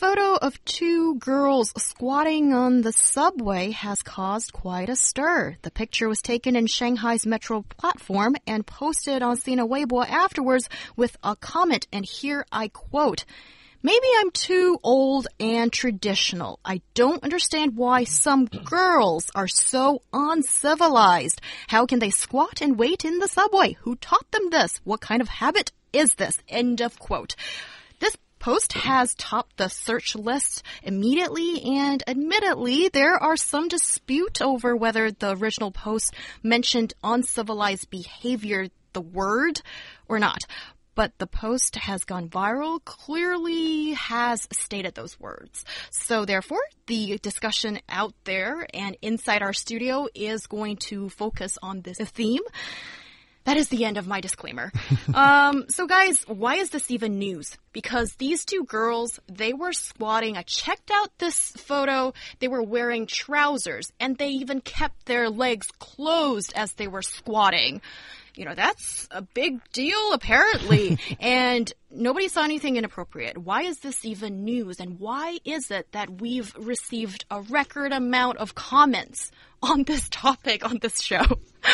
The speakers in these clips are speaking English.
Photo of two girls squatting on the subway has caused quite a stir. The picture was taken in Shanghai's metro platform and posted on Sina Weibo afterwards with a comment, and here I quote. Maybe I'm too old and traditional. I don't understand why some girls are so uncivilized. How can they squat and wait in the subway? Who taught them this? What kind of habit is this? End of quote. Post has topped the search list immediately, and admittedly, there are some dispute over whether the original post mentioned uncivilized behavior, the word, or not. But the post has gone viral, clearly has stated those words. So therefore, the discussion out there and inside our studio is going to focus on this theme. That is the end of my disclaimer. um, so guys, why is this even news? Because these two girls, they were squatting. I checked out this photo. They were wearing trousers and they even kept their legs closed as they were squatting. You know, that's a big deal apparently. and nobody saw anything inappropriate. Why is this even news? And why is it that we've received a record amount of comments on this topic on this show?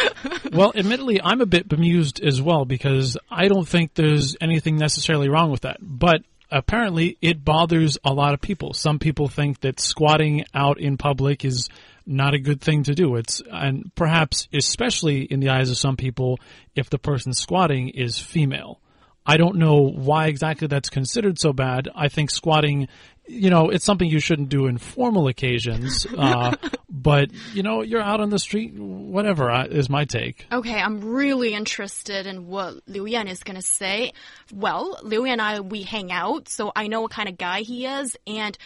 well, admittedly, I'm a bit bemused as well because I don't think there's anything necessarily wrong with that. But apparently, it bothers a lot of people. Some people think that squatting out in public is not a good thing to do. It's and perhaps especially in the eyes of some people if the person squatting is female. I don't know why exactly that's considered so bad. I think squatting, you know, it's something you shouldn't do in formal occasions. Uh, but you know, you're out on the street, whatever uh, is my take. Okay, I'm really interested in what Liu Yan is going to say. Well, Liu Yan and I we hang out, so I know what kind of guy he is, and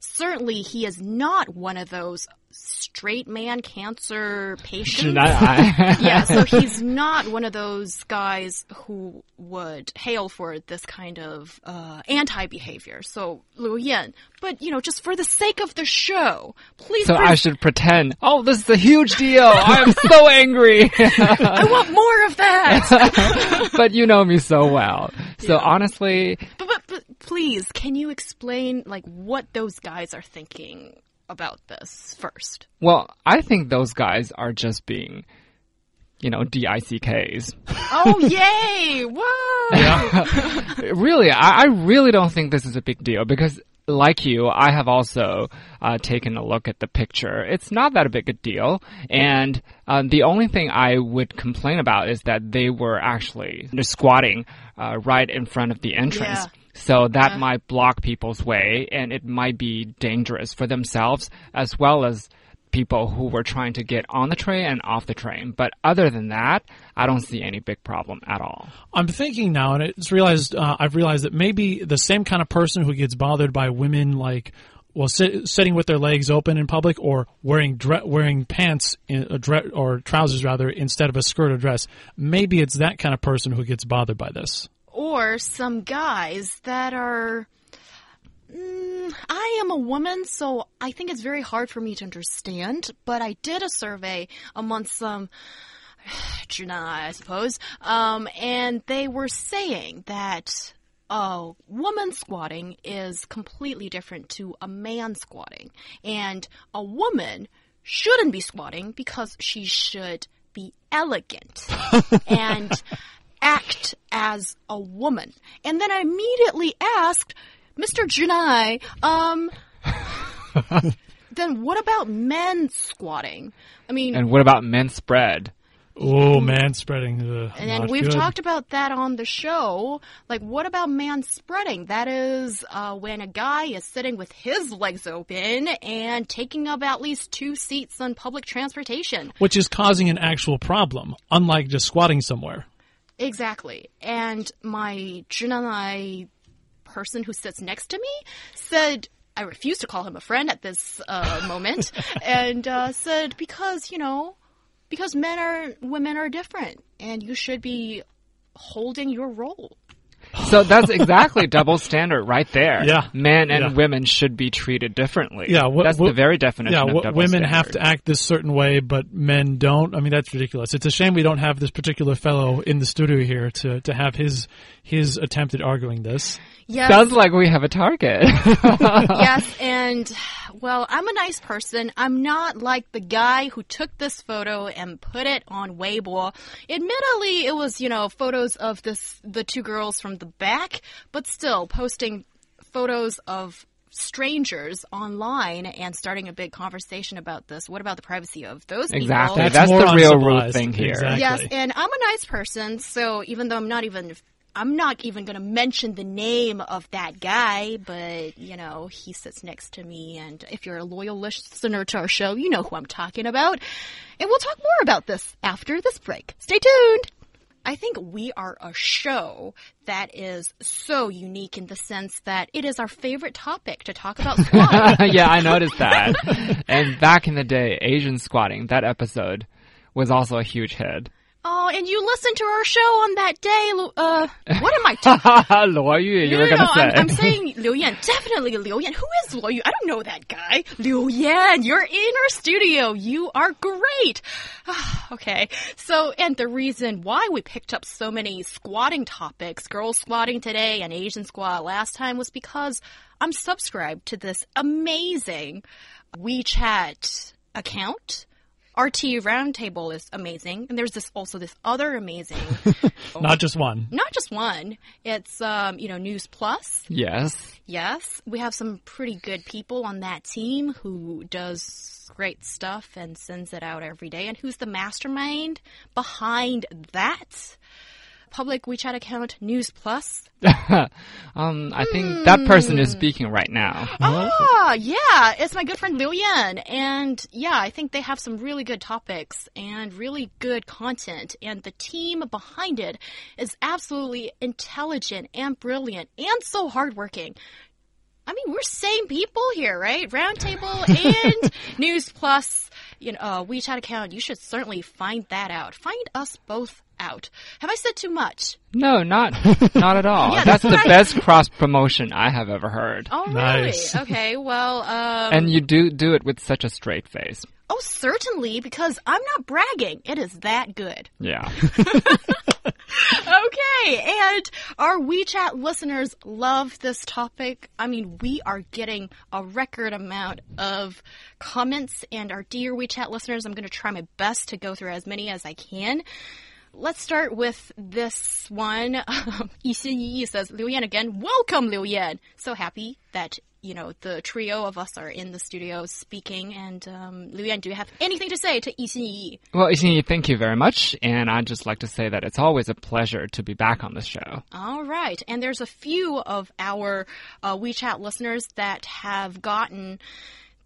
certainly he is not one of those straight man cancer patients. yeah, so he's not one of those guys who would hail for this kind of uh, anti behavior. So Liu Yan, but you know, just for the sake of the show, please. So I should pretend. Oh, this is a huge deal. I am so angry. I want more of that. but you know me so well. So yeah. honestly, but, but but please, can you explain like what those guys are thinking? About this first? Well, I think those guys are just being, you know, DICKs. Oh, yay! Whoa! Yeah. really, I, I really don't think this is a big deal because like you, I have also uh, taken a look at the picture. It's not that big a deal, and um, the only thing I would complain about is that they were actually squatting uh, right in front of the entrance. Yeah. So that yeah. might block people's way and it might be dangerous for themselves as well as people who were trying to get on the train and off the train. But other than that, I don't see any big problem at all. I'm thinking now, and it's realized uh, I've realized that maybe the same kind of person who gets bothered by women like well, sit, sitting with their legs open in public or wearing wearing pants in, or trousers rather instead of a skirt or dress. Maybe it's that kind of person who gets bothered by this or some guys that are. Mm, I am a woman, so I think it's very hard for me to understand. But I did a survey amongst some. I suppose. Um, and they were saying that a woman squatting is completely different to a man squatting. And a woman shouldn't be squatting because she should be elegant. and act as a woman. And then I immediately asked, Mr. Junai, um, then what about men squatting? I mean, and what about men spread? Oh, man spreading. Uh, and then we've good. talked about that on the show. Like, what about man spreading? That is uh, when a guy is sitting with his legs open and taking up at least two seats on public transportation. Which is causing an actual problem, unlike just squatting somewhere. Exactly. And my Zhinanai person who sits next to me said, I refuse to call him a friend at this uh, moment, and uh, said, because, you know, because men are women are different, and you should be holding your role. So that's exactly double standard right there. Yeah. Men and Yeah. women should be treated differently. Yeah, wh- that's wh- the very definition yeah, of w- double women standard. have to act this certain way, but men don't. I mean, that's ridiculous. It's a shame we don't have this particular fellow in the studio here to, to have his his attempt at arguing this. Yes, Sounds like we have a target. yes, and well, I'm a nice person. I'm not like the guy who took this photo and put it on Weibo. Admittedly, it was you know photos of this the two girls from the back, but still posting photos of strangers online and starting a big conversation about this. What about the privacy of those people? exactly. That's That's, the real root thing here. Exactly. Yes, and I'm a nice person, so even though I'm not even I'm not even going to mention the name of that guy, but you know, he sits next to me and if you're a loyal listener to our show, you know who I'm talking about. And we'll talk more about this after this break. Stay tuned. I think we are a show that is so unique in the sense that it is our favorite topic to talk about squatting. yeah, I noticed that. and back in the day, Asian squatting, that episode was also a huge hit. Oh, and you listened to our show on that day. Uh, what am I talking? Luo Yu, you No, were no, gonna no, say. I'm, I'm saying Liu Yan. Definitely Liu Yan. Who is Liu Yan? I don't know that guy. Liu Yan, you're in our studio. You are great. okay. So, and the reason why we picked up so many squatting topics, girls squatting today and Asian squat last time was because I'm subscribed to this amazing WeChat account. RT Roundtable is amazing, and there's this also this other amazing Not just one. not just one. It's um, you know, News Plus. yes. Yes, we have some pretty good people on that team who does great stuff and sends it out every day. And who's the mastermind behind that? Public WeChat account News Plus. um, I think that person is speaking right now. Ah, yeah, it's my good friend Liu Yan. And yeah, I think they have some really good topics and really good content. And the team behind it is absolutely intelligent and brilliant and so hardworking. I mean, we're same people here, right? Roundtable and News Plus, you know, uh, WeChat account. You should certainly find that out. Find us both out. Have I said too much? No, not not at all. Yeah, that's that's the right. best cross promotion I have ever heard. Oh, Nice. Okay, well, um, And you do do it with such a straight face. oh, certainly, because I'm not bragging. It is that good. Yeah. Okay, and our WeChat listeners love this topic. I mean, we are getting a record amount of comments, and our dear WeChat listeners, I'm going to try my best to go through as many as I can. Let's start with this one. Yi Xin Yi says, Liu Yan again. Welcome, Liu Yan. So happy that, you know, the trio of us are in the studio speaking. And, um, Liu Yan, do you have anything to say to Yi Xin Yi? Well, Yi Xin Yi, thank you very much. And I'd just like to say that it's always a pleasure to be back on the show. All right. And there's a few of our uh, WeChat listeners that have gotten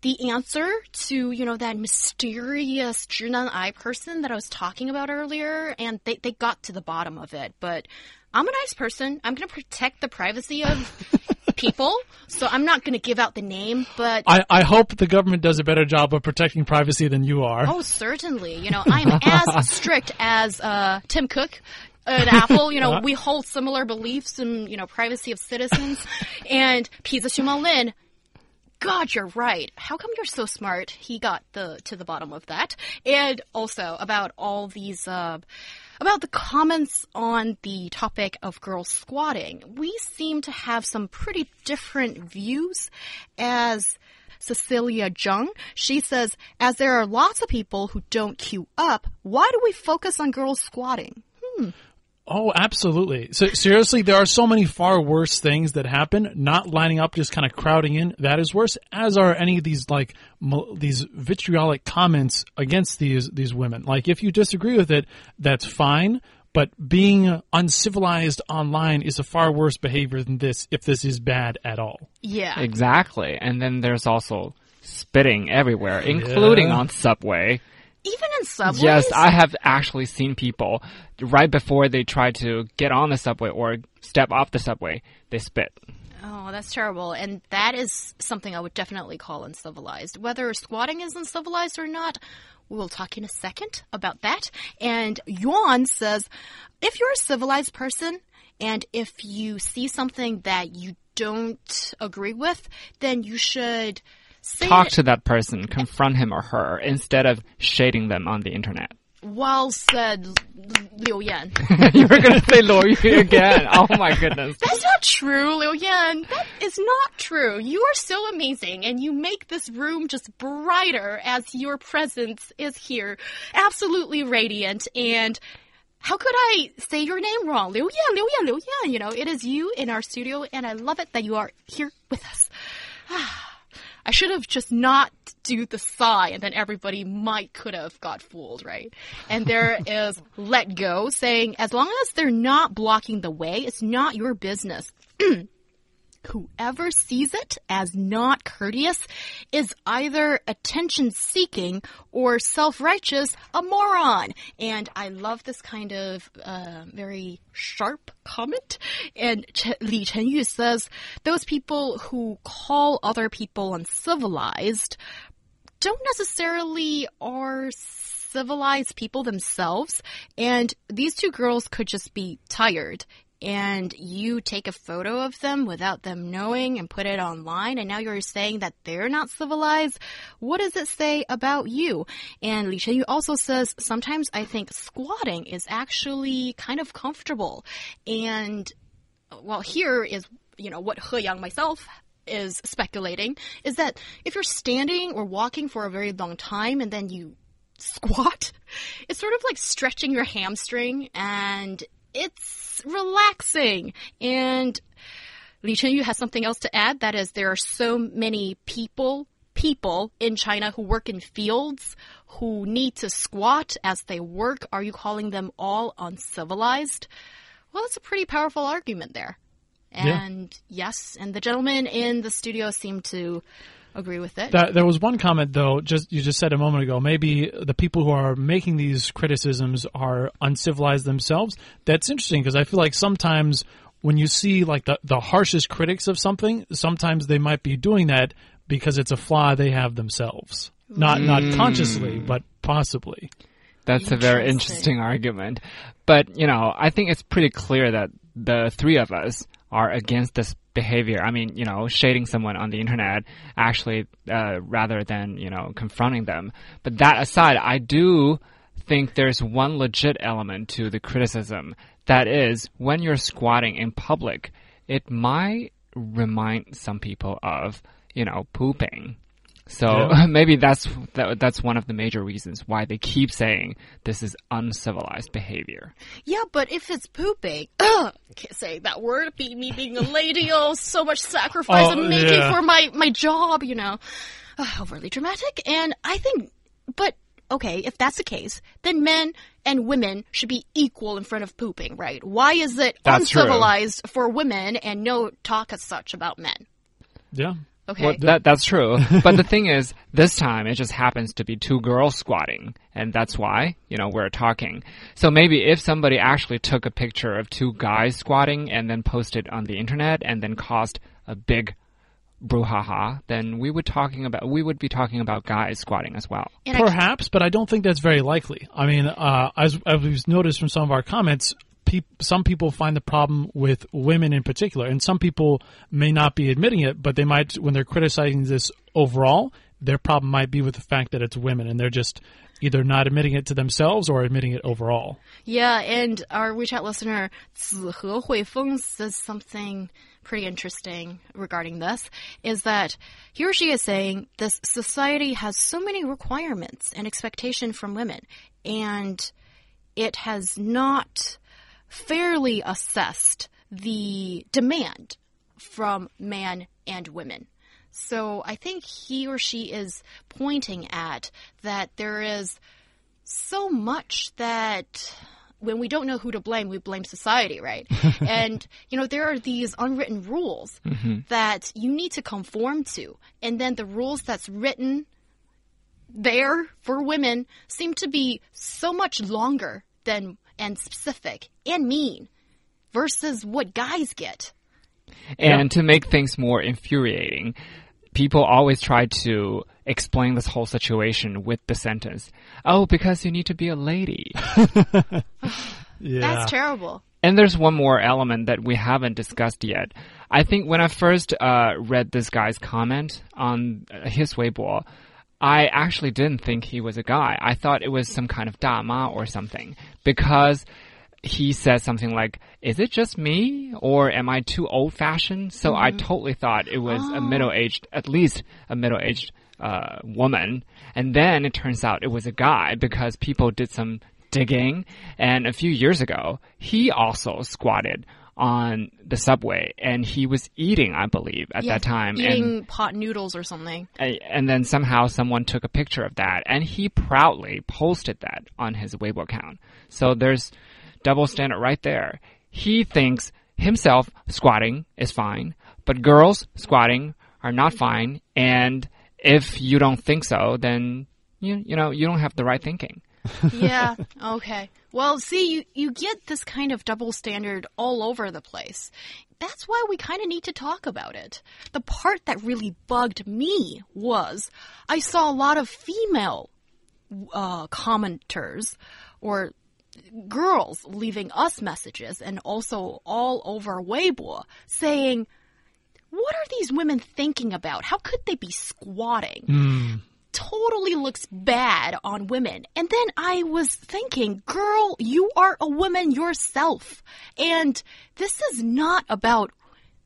the answer to, you know, that mysterious Zhinan Ai person that I was talking about earlier. And they, they got to the bottom of it. But I'm a nice person. I'm going to protect the privacy of people. So I'm not going to give out the name. But I, I hope the government does a better job of protecting privacy than you are. Oh, certainly. You know, I'm as strict as uh, Tim Cook at Apple. You know, we hold similar beliefs in, you know, privacy of citizens. and Pizza Shumo Lin, God, you're right. How come you're so smart? He got the to the bottom of that. And also about all these uh, about the comments on the topic of girls squatting. We seem to have some pretty different views as Cecilia Jung. She says, as there are lots of people who don't queue up, why do we focus on girls squatting? Oh, absolutely. So seriously, there are so many far worse things that happen. Not lining up, just kind of crowding in. That is worse. As are any of these like mo- these vitriolic comments against these these women. Like if you disagree with it, that's fine. But being uncivilized online is a far worse behavior than this. If this is bad at all. Yeah. Exactly. And then there's also spitting everywhere, including Yeah. on subway. Even in subways. Yes, I have actually seen people right before they try to get on the subway or step off the subway, they spit. Oh, that's terrible. And that is something I would definitely call uncivilized. Whether squatting is uncivilized or not, we'll talk in a second about that. And Yuan says, if you're a civilized person and if you see something that you don't agree with, then you should Talk to that person, confront him or her, instead of shading them on the internet. well said, Liu Yan. you were going to say Liu Yu again. Oh my goodness. That's not true, Liu Yan. That is not true. You are so amazing, and you make this room just brighter as your presence is here. Absolutely radiant. And how could I say your name wrong? Liu Yan, Liu Yan, Liu Yan. You know, it is you in our studio, and I love it that you are here with us. Ah. I should have just not do the sigh and then everybody might could have got fooled, right? And there is let go saying as long as they're not blocking the way, it's not your business. Whoever sees it as not courteous is either attention seeking or self righteous, a moron. And I love this kind of uh, very sharp comment. And Ch Li Chenyu says those people who call other people uncivilized don't necessarily are civilized people themselves. And these two girls could just be tired. And you take a photo of them without them knowing and put it online, and now you're saying that they're not civilized. What does it say about you? And Li Chenyu also says sometimes I think squatting is actually kind of comfortable. And well, here is, you know, what He Yang myself is speculating is that if you're standing or walking for a very long time and then you squat, it's sort of like stretching your hamstring and it's relaxing. And Li Chenyu has something else to add. That is, there are so many people, people in China who work in fields who need to squat as they work. Are you calling them all uncivilized? Well, it's a pretty powerful argument there. Yeah. And yes, and the gentleman in the studio seemed to agree with it. That, there was one comment though. Just you just said a moment ago. Maybe the people who are making these criticisms are uncivilized themselves. That's interesting because I feel like sometimes when you see like the the harshest critics of something, sometimes they might be doing that because it's a flaw they have themselves. Not not mm. consciously, but possibly. That's a very Interesting. interesting argument. But, you know, I think it's pretty clear that the three of us are against this behavior. I mean, you know, shading someone on the internet actually, uh, rather than, you know, confronting them. But that aside, I do think there's one legit element to the criticism. That is, when you're squatting in public, it might remind some people of, you know, pooping. So Yeah. maybe that's that, that's one of the major reasons why they keep saying this is uncivilized behavior. Yeah, but if it's pooping, ugh, can't say that word. Be me being a lady, oh, so much sacrifice Oh, I'm making yeah. for my my job, you know, Ugh, overly dramatic. And I think, but okay, if that's the case, then men and women should be equal in front of pooping, right? Why is it That's true. uncivilized for women and no talk as such about men? Yeah. Okay. Well, that that's true. but the thing is, this time it just happens to be two girls squatting, and that's why you know we're talking. So maybe if somebody actually took a picture of two guys squatting and then posted on the internet and then caused a big brouhaha, then we would talking about we would be talking about guys squatting as well. Perhaps, but I don't think that's very likely. I mean, uh, as, as we've noticed from some of our comments, peop some people find the problem with women in particular, and some people may not be admitting it, but they might, when they're criticizing this overall, their problem might be with the fact that it's women, and they're just either not admitting it to themselves or admitting it overall. Yeah, and our WeChat listener, 子和惠风 says something pretty interesting regarding this, is that he or she is saying this society has so many requirements and expectation from women, and it has not fairly assessed the demand from man and women. So I think he or she is pointing at that there is so much that when we don't know who to blame, we blame society, right? and, you know, there are these unwritten rules mm-hmm. that you need to conform to. And then the rules that's written there for women seem to be so much longer than and specific and mean versus what guys get. And to make things more infuriating, people always try to explain this whole situation with the sentence, "Oh, because you need to be a lady." Yeah. That's terrible. And there's one more element that we haven't discussed yet. I think when I first uh, read this guy's comment on uh, his Weibo, I actually didn't think he was a guy. I thought it was some kind of dama or something because he said something like, "Is it just me, or am I too old-fashioned?" So I totally thought it was a middle-aged, at least a middle-aged uh, woman. And then it turns out it was a guy because people did some digging. And a few years ago, he also squatted on the subway and he was eating, I believe, at Yeah, that time. and Eating pot noodles or something. and then somehow someone took a picture of that and he proudly posted that on his Weibo account. So there's double standard right there. He thinks himself squatting is fine, but girls squatting are not fine. And if you don't think so, then you, you know, you don't have the right thinking. Yeah. Okay. Well, see, you, you get this kind of double standard all over the place. That's why we kind of need to talk about it. The part that really bugged me was I saw a lot of female uh, commenters or girls leaving us messages and also all over Weibo saying, what are these women thinking about? How could they be squatting? Totally looks bad on women. And then I was thinking, girl, you are a woman yourself. And this is not about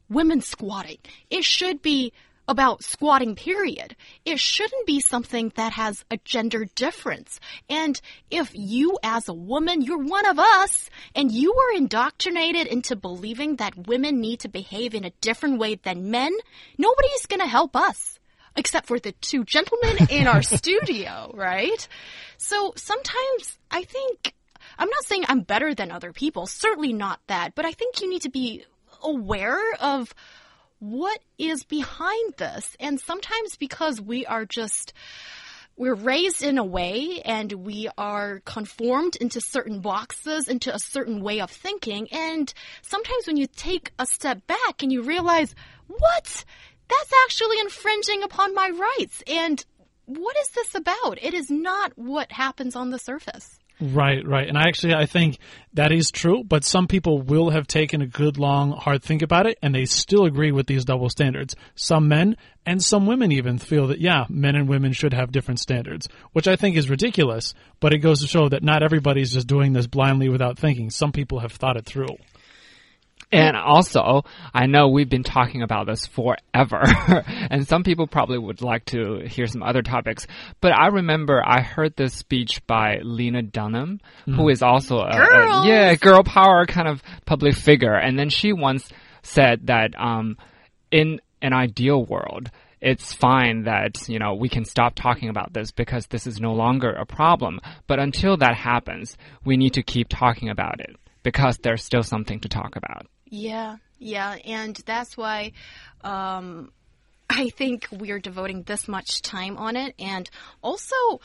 women squatting. It should be about squatting, period. It shouldn't be something that has a gender difference. And if you, as a woman, you're one of us, and you are indoctrinated into believing that women need to behave in a different way than men, nobody's gonna help us except for the two gentlemen in our studio, right? So sometimes I think, I'm not saying I'm better than other people, certainly not that, but I think you need to be aware of what is behind this. And sometimes because we are just, we're raised in a way and we are conformed into certain boxes, into a certain way of thinking. And sometimes when you take a step back and you realize, what? That's actually infringing upon my rights. And what is this about? It is not what happens on the surface. Right, right. And I actually I think that is true, but some people will have taken a good long hard think about it and they still agree with these double standards. Some men and some women even feel that yeah, men and women should have different standards, which I think is ridiculous, but it goes to show that not everybody's just doing this blindly without thinking. Some people have thought it through. And also, I know we've been talking about this forever, and some people probably would like to hear some other topics. But I remember I heard this speech by Lena Dunham, who is also a, a yeah girl power kind of public figure, and then she once said that um, in an ideal world. It's fine that, you know, we can stop talking about this because this is no longer a problem. But until that happens, we need to keep talking about it because there's still something to talk about. Yeah, yeah, and that's why um, I think we're devoting this much time on it. And also,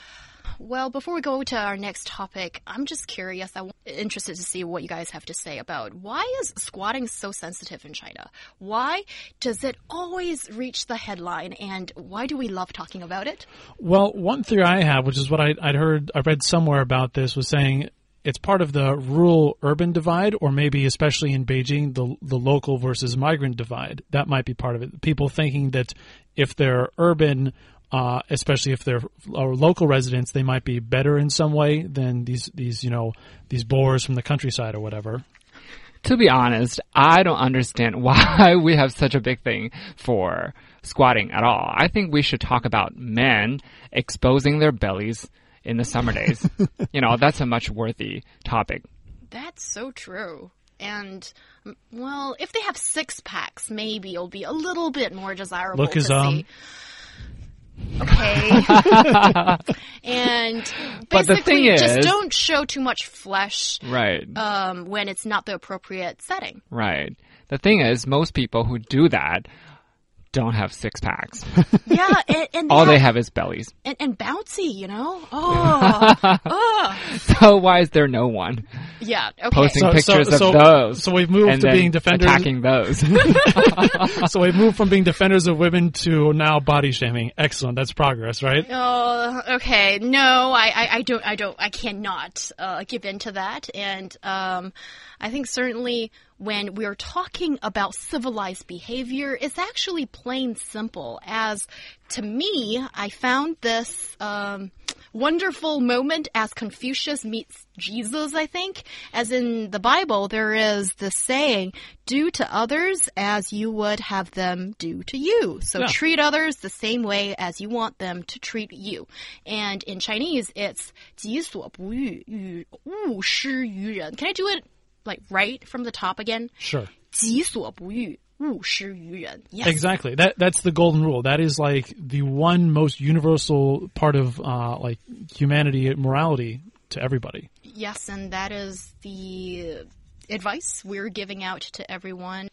well, before we go to our next topic, I'm just curious. I'm interested to see what you guys have to say about why is squatting so sensitive in China? Why does it always reach the headline? And why do we love talking about it? Well, one theory I have, which is what I, I'd heard, I read somewhere about this, was saying it's part of the rural urban divide, or maybe especially in Beijing, the the local versus migrant divide. That might be part of it. People thinking that if they're urban, uh, especially if they're uh, local residents, they might be better in some way than these these you know these boers from the countryside or whatever. To be honest, I don't understand why we have such a big thing for squatting at all. I think we should talk about men exposing their bellies in the summer days. you know, that's a much worthy topic. That's so true. And mm, well, if they have six packs, maybe it'll be a little bit more desirable Look to his, um, see. Okay. and But the basically, thing just is- don't show too much flesh Right. um, when it's not the appropriate setting. Right. The thing is, most people who do that don't have six packs. Yeah, and, and All they have- have is bellies. and, and bouncy, you know. Oh, oh. so why is there no one Yeah. Okay. posting So- pictures so- so- of those? so we've moved and to then being defenders- attacking those. so we've moved from being defenders of women to now body shaming. Excellent. That's progress, right? Oh, okay. No, I, I, I don't, I don't, I cannot uh, give in to that. And um, I think certainly when we're talking about civilized behavior, it's actually plain simple. As to me, I found this um, wonderful moment as Confucius meets Jesus, I think. As in the Bible, there is this saying, do to others as you would have them do to you. So Yeah. treat others the same way as you want them to treat you. And in Chinese, it's 己所不欲，与勿施于人. Can I do it like right from the top again? Sure. 己所不欲，勿施于人. Yes. Exactly. That that's the golden rule. That is like the one most universal part of uh, like humanity morality to everybody. Yes, and that is the advice we're giving out to everyone.